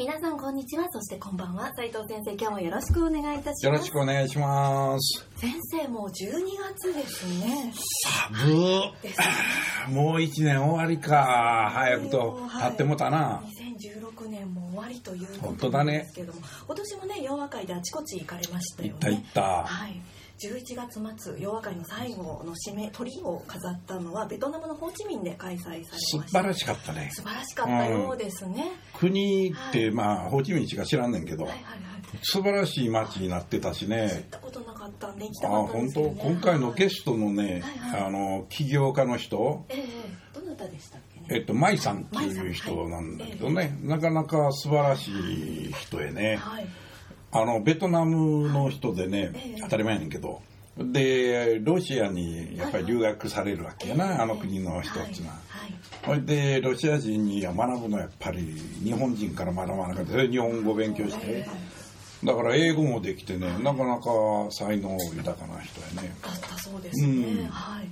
皆さんこんにちは。そしてこんばんは。斉藤先生今日もよろしくお願いいたします。よろしくお願いします。先生もう12月ですね。寒ーですもう一年終わりか。早くとはい。経ってもたな。2016年も終わりというこ本と当だねなんですけども、今年もね洋和会であちこち行かれましたよね。行った行った。はい11月末洋和会の最後の締め鳥を飾ったのはベトナムのホーチミンで開催されました。素晴らしかったね。素晴らしかったようですね、国っはい。てまあホーチミンしか知らんねんけどはいはいはい。素晴らしい街になってたし知っねたことなかったんで行きあたかったん本当？ですけどね今回のゲスストのねはいはい。あの起業家の人？ええええ。どなたでしたっけね？えっと舞さんっていう人なんだけどね。なかなか素晴らしい人へね。はいあのベトナムの人でね、ええ当たり前やねんけど。でロシアにやっぱり留学されるわけやな、ええあの国の人ってい。うのは。はいでロシア人には学ぶのはやっぱり日本人から学ばなかった日本語勉強して。だから英語もできてねなかなか才能豊かな人やね。だったそうですね、うん。はい。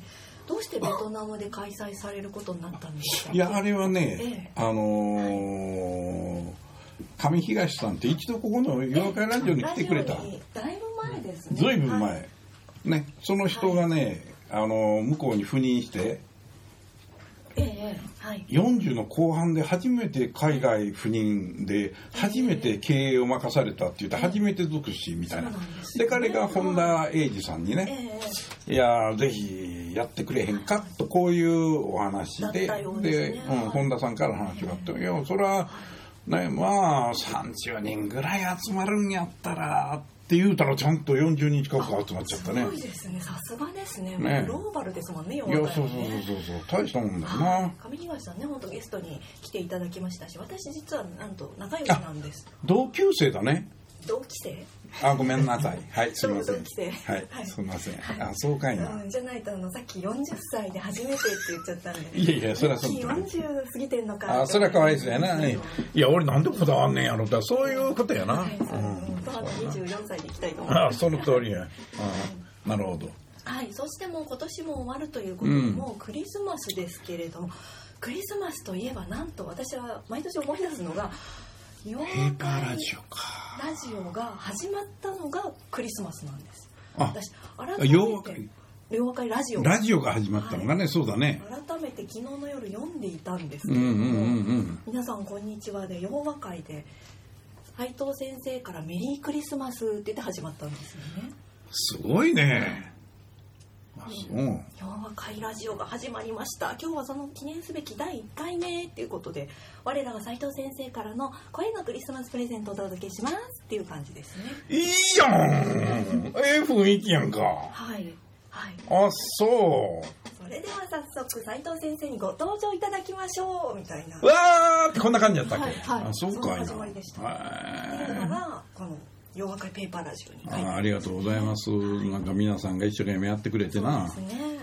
どうしてベトナムで開催されることになったんですか？いやあれはえねえあのー上東さんって一度ここの「夜明けラジオ」に来てくれた。だいぶ前ですね。ずいぶん前、はい。ねその人がね、あの向こうに赴任してええええはい。40の後半で初めて海外赴任で初めて経営を任されたって言って初めて尽くしみたいな。で彼が本田英二さんにえねえ「いやぜひやってくれへんか」とこういうお話ででうん、本田さんから話があって「いやそれはねまあ30人ぐらい集まるんやったら」って言うたらちゃんと40人近く集まっちゃったね。すごいですね。さすがですね。ね。グローバルですもんねいや世の中そうそうねそうそう。大したもんだよな、はい上東さんね本当ゲストに来ていただきましたし私実はなんと仲良しなんです。同級生だね。同期生？あごめんなさい。はいすみません。はい、はい。すみません、はい。あそうかいな、うん、じゃないとあのさっき40歳で初めてって言っちゃったんで。いやいやそれはそうだ40過ぎてんのか。あそれはかわいそうやな、はい。いや俺なんでこだわんねんやろ。ってそういうことやな、はい、そうう。ん。うんとあと24歳で行きたいと思いますあその通りや、うん、なるほど。はい、そしてもう今年も終わるということで、うん。もうクリスマスですけれどもクリスマスといえばなんと私は毎年思い出すのが洋ペーパーラジオかラジオが始まったのがクリスマスなんですあ私改洋和めて会洋和会ラジオラジオが始まったのがね、そうだね改めて昨日の夜読んでいたんですうんうんけれども、うんうん皆さんこんにちはで洋和会で斉藤先生からメリークリスマスって言って始まったんですよねすごいねあそう洋和会ラジオが始まりました。今日はその記念すべき第1回目っていうことで我らが斉藤先生からの声のクリスマスプレゼントをお届けしますっていう感じですね。いいやん。ええ雰囲気やんか。はい。はい。あそう。それでは早速斉藤先生にご登場いただきましょうみたいな。わーってこんな感じやったっけ、はいはい。あそうか始まりでした。へっていうのがこの洋和会ペーパーラジオにあありがとうございます。なんか皆さんが一生懸命やってくれてな。そうですね。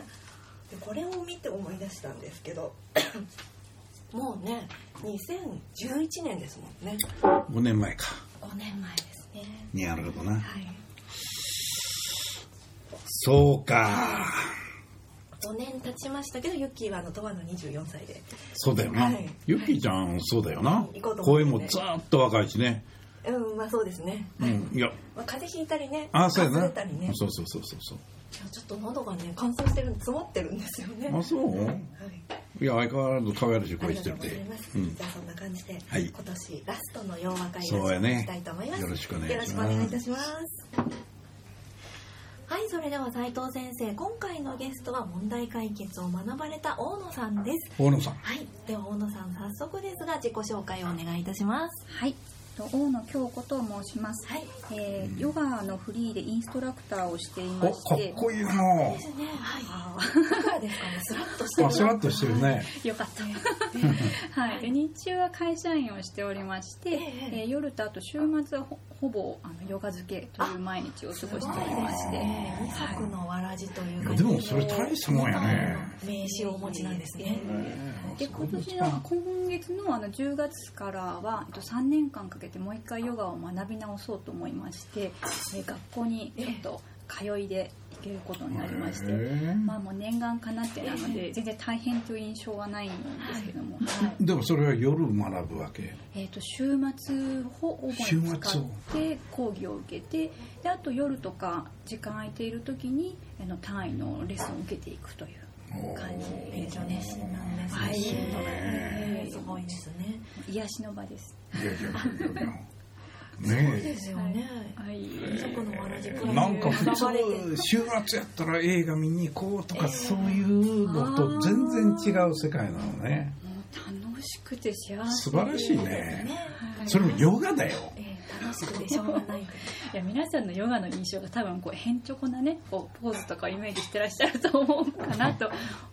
でこれを見て思い出したんですけど もうね2011年ですもんね。5年前か。5年前ですね。なるほどな。はい。そうか。5年経ちましたけどユッキーはあのとわの24歳で。そうだよな、はい。ゆきちゃんそうだよな。声もずーっと若いしねうんまあそうですね、うんいや。まあ、風邪ひいたりねあそうやな。ね。そうそうそうそうそう。いやちょっと喉がね乾燥してる詰まってるんですよね。あそう？はい。いや相変わらず可愛らしいありがとうご声してるてざいます、うん。じゃあそんな感じで、はい。今年ラストの洋和会ラジそうやね。オにしたいと思います。よろしくお願いします。よろしくお願いいたします。はいそれでは斉藤先生今回のゲストは問題解決を学ばれた大野さんです。大野さん。はい。では大野さん早速ですが自己紹介をお願いいたします。はい。と大野京子と申します、はい。えーヨガのフリーでインストラクターをしていまおかっしてこいいな。ですね。はい。ですかね。スラッとしてるあスラッとしてるね。よかった。はい、で日中は会社員をしておりまして、ええ。えー夜とあと週末はほほぼあのヨガ漬けという毎日を過ごしておりまして、ね。二作のわらじというか。でもそれ大したもんやね。名刺をお持ちなんですね。で今年の今月のあの10月からは、えっと、3年間かけてもう一回ヨガを学び直そうと思いまして、えー学校にちょっと通いで行けることになりまして。まあもう念願かなってなので全然大変という印象はないんですけども、はい。でもそれは夜学ぶわけ？えー、と週末を主に使って講義を受けてであと夜とか時間空いている時にあの単位のレッスンを受けていくという感じ勉強熱心なんですはいねすごいですね癒しの場ですいやいやいやいやそうですよねはい二作のわらじクえラなんか普通週末やったら映画見に行こうとかそういうのと全然違う世界なのねもう楽しくて幸せ素晴らしいね。ねはい。それもヨガだよ。えー楽しくてしょうがない。いや皆さんのヨガの印象が多分こうへんちょこなねこうポーズとかをイメージしてらっしゃると思うかなと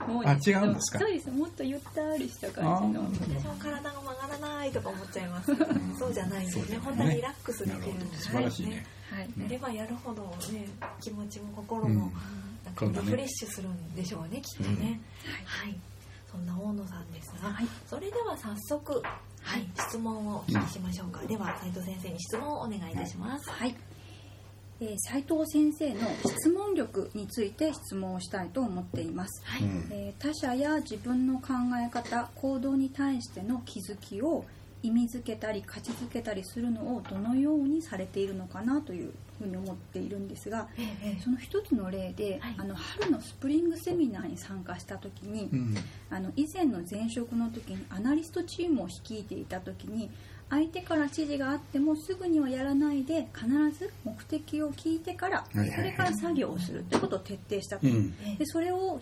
思うんですけど。あ違うんですか？そうです。もっとゆったりした感じの。私も体が曲がらないとか思っちゃいます。そうじゃないんですね。本当にリラックスできるんで素晴らしいね。はい。やればやるほどね気持ちも心うん。もなんかリフレッシュするんでしょうねきっとね。はいそんな大野さんですがはい。それでは早速はい。質問をお聞きしましょうか。では斉藤先生に質問をお願いいたします。はい、えー、斉藤先生の質問力について質問をしたいと思っています、はい。うんえー他者や自分の考え方行動に対しての気づきを意味づけたり価値づけたりするのをどのようにされているのかなというふうに思っているんですがええええ。その一つの例で、はい。あの春のスプリングセミナーに参加した時に、うん。あの以前の前職の時にアナリストチームを率いていた時に相手から指示があってもすぐにはやらないで必ず目的を聞いてからそれから作業をするということを徹底したと、うん。でそれを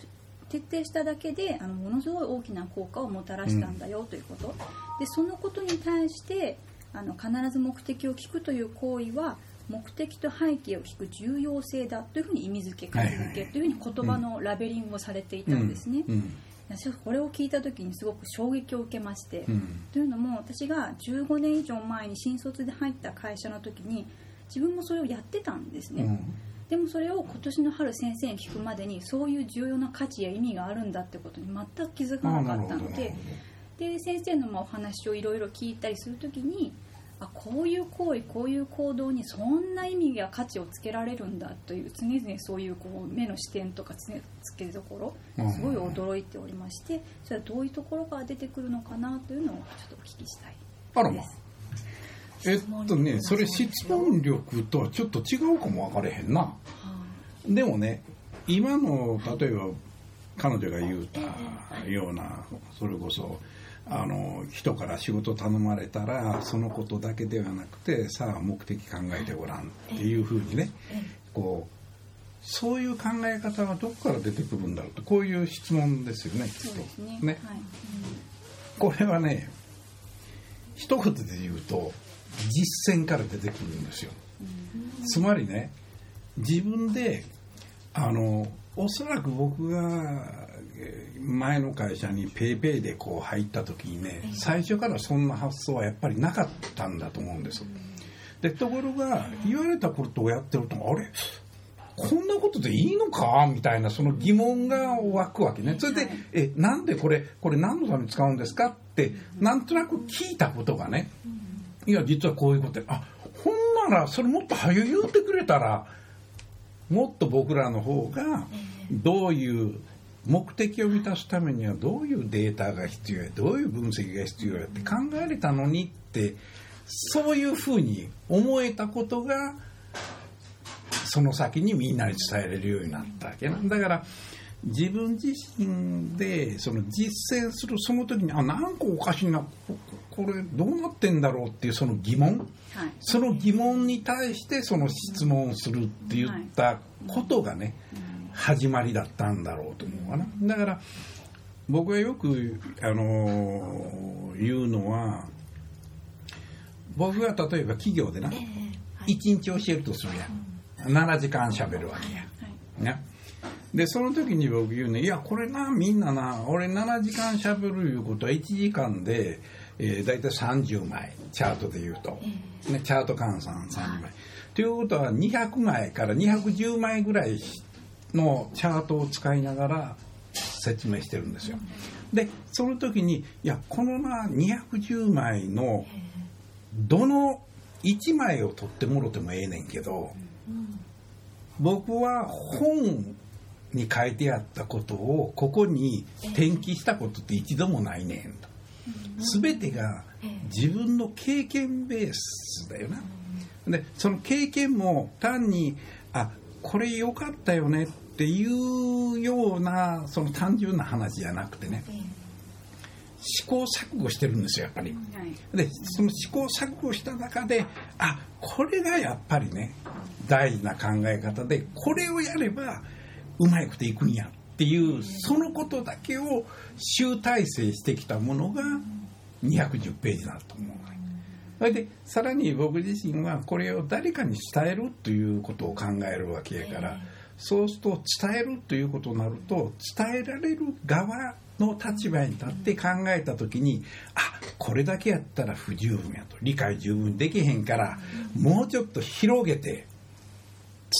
徹底しただけであのものすごい大きな効果をもたらしたんだよということ、でそのことに対してあの必ず目的を聞くという行為は目的と背景を聞く重要性だというふうに意味付け価値付けというふうに言葉のラベリングをされていたんですね。うんこれを聞いた時にすごく衝撃を受けまして、うん。というのも私が15年以上前に新卒で入った会社の時に自分もそれをやってたんですね、うんでもそれを今年の春先生に聞くまでにそういう重要な価値や意味があるんだってことに全く気づかなかったのでで先生のまあお話をいろいろ聞いたりする時にあこういう行為こういう行動にそんな意味や価値をつけられるんだという常々そういうこう目の視点とかつけつけるところすごい驚いておりましてそれはどういうところから出てくるのかなというのをちょっとお聞きしたいです。えっとねそれ質問力とはちょっと違うかも分かれへんな。でもね今の例えば彼女が言うたようなそれこそあの人から仕事頼まれたらそのことだけではなくてさあ目的考えてごらんっていうふうにねこうそういう考え方はどこから出てくるんだろうとこういう質問ですよねきっと。ね。ね。はい。これはね一言で言うと実践から出てくるんですよ。つまりね自分であのおそらく僕がえー前の会社にペイペイでこう入った時にね最初からそんな発想はやっぱりなかったんだと思うんですでところが言われたことをやってるとあれ？こんなことでいいのか？みたいなその疑問が湧くわけね。それで「えなんでこれこれ何のために使うんですか?」ってなんとなく聞いたことがねいや実はこういうことであほんならそれもっと早く言うてくれたらもっと僕らの方がどういう目的を満たすためにはどういうデータが必要やどういう分析が必要やって考えれたのにってそういうふうに思えたことがその先にみんなに伝えれるようになったわけな。だから自分自身でその実践するその時にあなんかおかしいなここれどうなってんだろうっていうその疑問。はい。その疑問に対してその質問をするって言ったことがね、始まりだったんだろうと思うかな。だから僕がよく、あのー言うのは僕が例えば企業でなええはい。1日教えるとするやん。7時間しゃべるわけや。ねでその時に僕言うねいやこれなみんなな俺7時間しゃべるいうことは1時間で、えー、大体30枚チャートで言うと、ね、チャート換算30枚、ということは200枚から210枚ぐらいのチャートを使いながら説明してるんですよ。でその時にいやこのな210枚のどの1枚を取ってもろてもええねんけど、僕は本に書いてあったことをここに転記したことって一度もないねんと。全てが自分の経験ベースだよな。でその経験も単にあこれ良かったよねっていうようなその単純な話じゃなくてね。試行錯誤してるんですよやっぱり。はい。でその試行錯誤した中であこれがやっぱりね大事な考え方でこれをやればうまいこといくんやっていうそのことだけを集大成してきたものが210ページだと思うわけ。それでさらに僕自身はこれを誰かに伝えるということを考えるわけやからそうすると伝えるということになると伝えられる側の立場に立って考えた時にあこれだけやったら不十分やと。理解十分できへんからもうちょっと広げて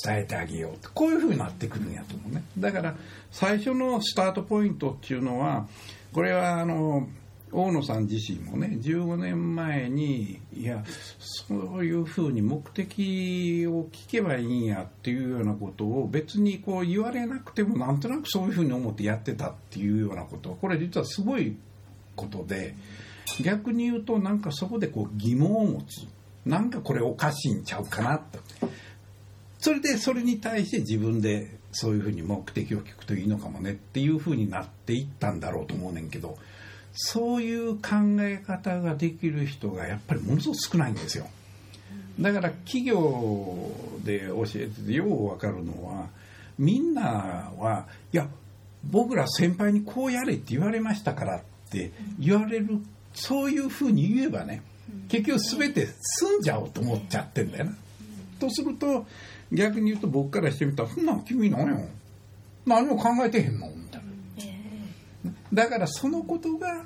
伝えてあげようこういうふうになってくるんやと思うね。だから最初のスタートポイントっていうのはこれはあの大野さん自身もね15年前にいやそういうふうに目的を聞けばいいんやっていうようなことを別にこう言われなくてもなんとなくそういうふうに思ってやってたっていうようなこと。これ実はすごいことで逆に言うとなんかそこでこう疑問を持つ。なんかこれおかしいんちゃうかなと。それでそれに対して自分でそういうふうに目的を聞くといいのかもねっていうふうになっていったんだろうと思うねんけどそういう考え方ができる人がやっぱりものすごく少ないんですよだから企業で教えててよう分かるのはみんなはいや僕ら先輩にこうやれって言われましたからって言われるそういうふうに言えばね結局全て済んじゃおうと思っちゃってんだよな。とすると逆に言うと僕からしてみたら「そんなん君何よ何も考えてへんの?」みたいな。だからそのことが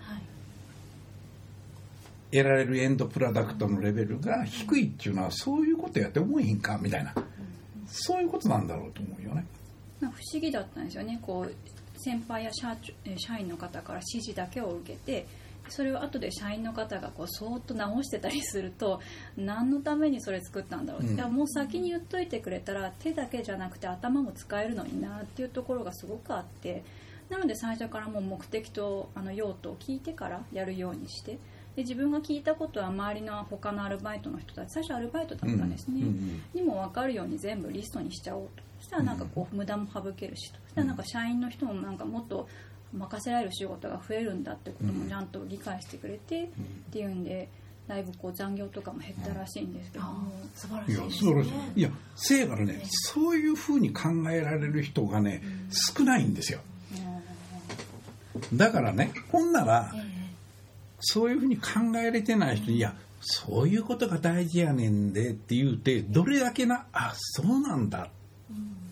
得られるエンドプロダクトのレベルが低いっていうのはそういうことやって思えへんかみたいなそういうことなんだろうと思うよね。不思議だったんですよねこう先輩や社社員の方から指示だけを受けてそれを後で社員の方がこうそーっと直してたりすると何のためにそれ作ったんだろう、うん。いやもう先に言っといてくれたら手だけじゃなくて頭も使えるのになっていうところがすごくあって。なので最初からもう目的とあの用途を聞いてからやるようにして。で自分が聞いたことは周りの他のアルバイトの人たち最初アルバイトだったんですね、うんうん。にも分かるように全部リストにしちゃおうと。そしたらなんかこう無駄も省けるしと。そしたらなんか社員の人もなんかもっと任せられる仕事が増えるんだってこともちゃんと理解してくれてっていうんでだいぶこう残業とかも減ったらしいんですけども。素晴らしいいやですね。素晴らしい。いやせやからねそういうふうに考えられる人がね少ないんですよ。だからねほんならそういうふうに考えれてない人にいやそういうことが大事やねんでって言うてどれだけなあそうなんだ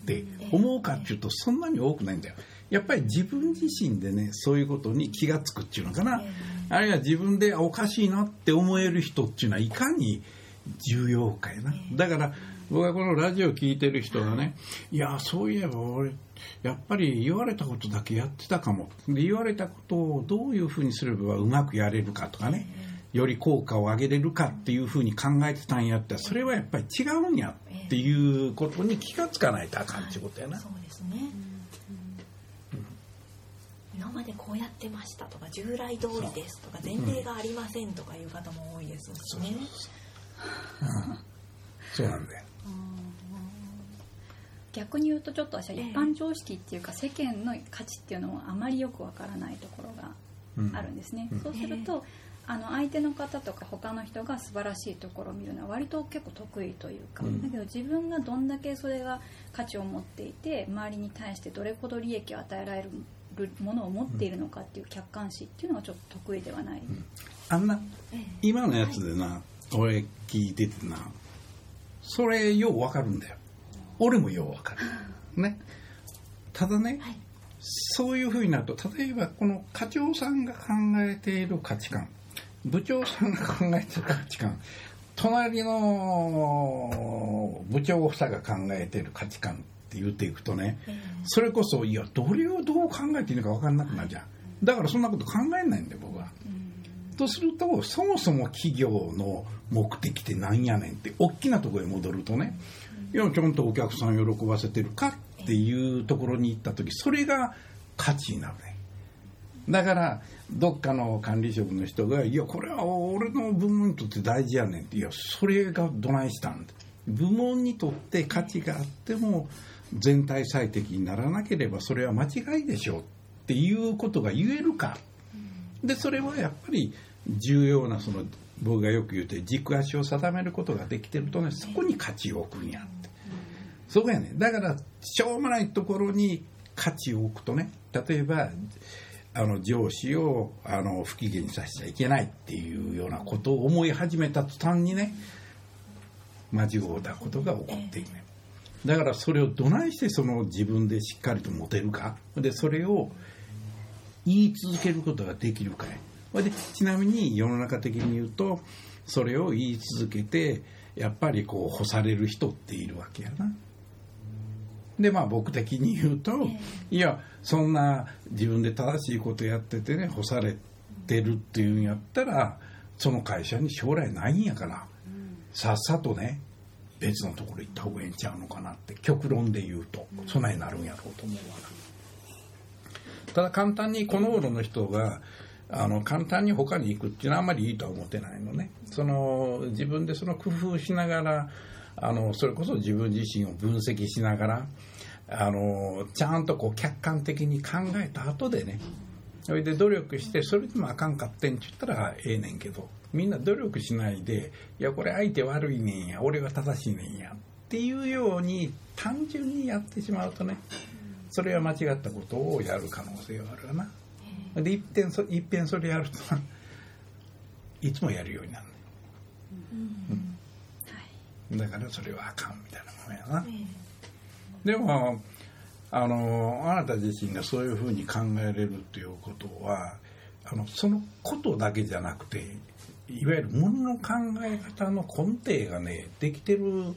って思うかっていうとそんなに多くないんだよやっぱり自分自身でねそういうことに気が付くっていうのかな。あるいは自分であおかしいなって思える人っていうのはいかに重要かやな。だから僕はこのラジオ聞いてる人がねいやそういえば俺やっぱり言われたことだけやってたかも。で言われたことをどういうふうにすればうまくやれるかとかねより効果を上げれるかっていうふうに考えてたんやったらそれはやっぱり違うんやっていうことに気がつかないとあかんっていうことやな。そうですね、今までこうやってましたとか従来通りですとか前例がありませんとかいう方も多いですしね、そうなんだよ。逆に言うとちょっと私は一般常識っていうか世間の価値っていうのもあまりよくわからないところがあるんですね、うん。そうするとあの相手の方とか他の人が素晴らしいところを見るのは割と結構得意というか、うん。だけど自分がどんだけそれが価値を持っていて周りに対してどれほど利益を与えられるものを持っているのかっていう客観視っていうのがちょっと得意ではない、あんなええ。今のやつでな、俺聞いててなそれようわかるんだよ。俺もようわかる。ね。ただね、はい。そういうふうになると例えばこの課長さんが考えている価値観部長さんが考えている価値観隣の部長さんが考えている価値観って言っていくとねそれこそいやどれをどう考えていいのか分かんなくなるじゃん。だからそんなこと考えないんだよ僕は。とするとそもそも企業の目的ってなんやねんって大きなところへ戻るとねいやちゃんとお客さんを喜ばせてるかっていうところに行った時それが価値になるね。だからどっかの管理職の人が「いやこれは俺の部門にとって大事やねん」って「いやそれがどないしたんだ」部門にとって価値があっても全体最適にならなければそれは間違いでしょうっていうことが言えるか。でそれはやっぱり重要なその僕がよく言うて軸足を定めることができてるとねそこに価値を置くんやって。そこやね。だからしょうもないところに価値を置くとね例えばあの上司をあの不機嫌にさせちゃいけないっていうようなことを思い始めた途端にね間違うたことが起こっていくね。だからそれをどないしてその自分でしっかりと持てるか。でそれを言い続けることができるか。いでちなみに世の中的に言うとそれを言い続けてやっぱりこう干される人っているわけやな。でまあ僕的に言うと、いやそんな自分で正しいことやっててね干されてるっていうんやったらその会社に将来ないんやから、さっさとね別のところ行った方がええんちゃうのかなって極論で言うとそないになるんやろうと思うわな。ただ簡単にこの頃の人があの簡単に他に行くっていうのはあんまりいいとは思ってないのね。その自分でその工夫しながらあのそれこそ自分自身を分析しながらあのちゃんとこう客観的に考えた後でね。それで努力してそれでもあかんかってんって言ったらええねんけどみんな努力しないでいやこれ相手悪いねんや俺が正しいねんやっていうように単純にやってしまうとねそれは間違ったことをやる可能性があるわな。で一遍そ一遍それやるといつもやるようになる、うん。だからそれはあかんみたいなもんやな、でもあのあなた自身がそういうふうに考えれるっていうことはあのそのことだけじゃなくていわゆるものの考え方の根底がねできてる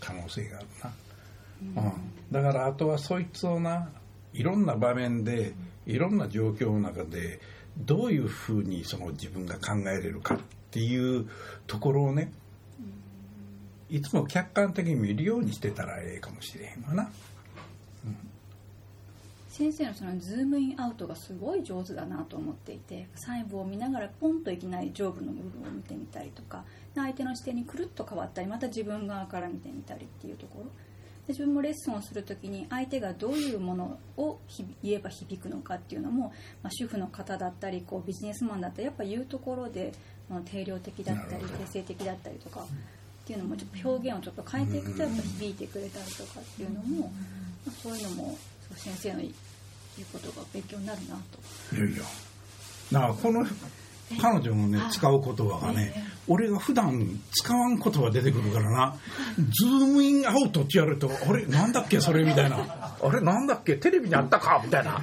可能性があるな、うん。だからあとはそいつをないろんな場面でいろんな状況の中でどういうふうにその自分が考えれるかっていうところをねいつも客観的に見るようにしてたらええかもしれへんわな。先生のそのズームインアウトがすごい上手だなと思っていて細部を見ながらポンといきなり上部の部分を見てみたりとか相手の視点にくるっと変わったりまた自分側から見てみたりっていうところ。で自分もレッスンをする時に相手がどういうものをひ言えば響くのかっていうのも、まあ、主婦の方だったりこうビジネスマンだったりやっぱ言うところで、まあ、定量的だったり定性的だったりとかっていうのもちょっと表現をちょっと変えていくとやっぱ響いてくれたりとかっていうのも、まあ、そういうのも先生の言うことが勉強になるなと。いやいや。なあこの彼女のね使う言葉がね俺が普段使わん言葉出てくるからなズームインアウトって言われるとあれ？なんだっけそれみたいな。あれ？なんだっけ？テレビにあったか？みたいな。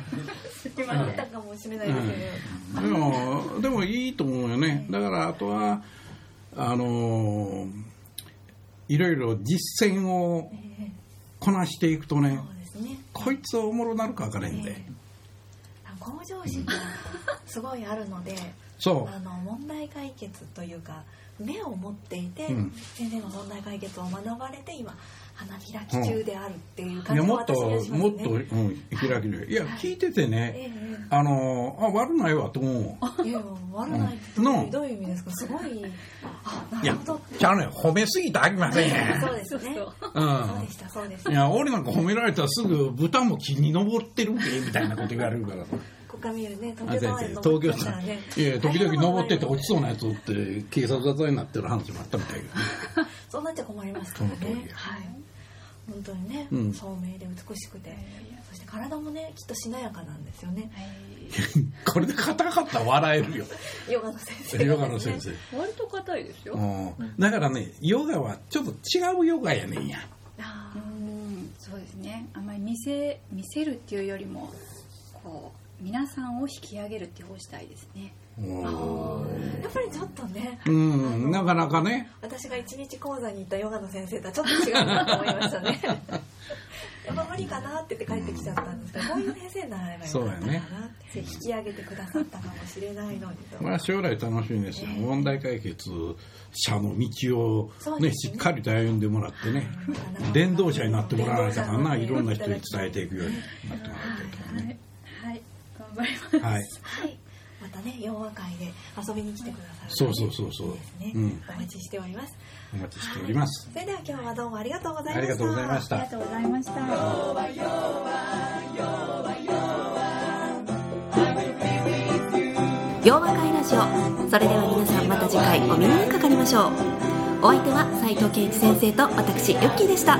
今言ったかもしれないですけど、でもでもいいと思うよね。だからあとはあのいろいろ実践をこなしていくとねですね。こいつはおもろなるか分からへんで。向上心がすごいあるのでそう。あの問題解決というか目を持っていて、うん。先生が問題解決を学ばれて今花開き中であるっていうい感じもやもっと私にはしますね。もっと、うん、開きるいや聞いててえねええ。あのあ悪ないわと思う。えいや悪ないうんどういうのどういう意味ですか？すごい。あいやなるほど。じゃあね褒めすぎてあきませんや。そうですね。そうう。んそうでしたそうでした。いや俺なんか褒められたらすぐ豚も木に登ってるんでみたいなこと言われるから。ここ見えるねあ東京先タワー。に登ってたらね。いや時々登ってて落ちそうなやつおって警察沙汰になってる話もあったみたいけどね。そうなっちゃ困りますからその通りや。ねはい本当にね、うん。聡明で美しくてそして体もねきっとしなやかなんですよね。これで硬かったら笑えるよ。ヨガの先生、ヨガの先生、割と硬いですよ、うん。だからねヨガはちょっと違うヨガやねんや。あうん。そうですね。あんまり見せ見せるっていうよりもこう皆さんを引き上げるって方したいですね。やっぱりちょっとね。うんなかなかね。私が一日講座に行ったヨガの先生とはちょっと違うなと思いましたね。やっぱ無理かなって言って帰ってきちゃったんですけどこういう先生になればよかったかなって、引き上げてくださったかもしれないのにと、まあ将来楽しみですよ。問題解決者の道をねね。しっかりと歩んでもらってね。伝道者になってもらわない。とかないろんな人に伝えていくようになってもらいたいとかはい。ね、張ります。はい。はい。またね洋和会で遊びに来てくださるそうそうそうそう。ね、うん。お待ちしております。お待ちしております。それでは今日はどうもありがとうございました。ありがとうございました。ありがとうございました。洋和会ラジオ。それでは皆さんまた次回お耳にかかりましょう。お相手は斉藤圭一先生と私ユッキーでした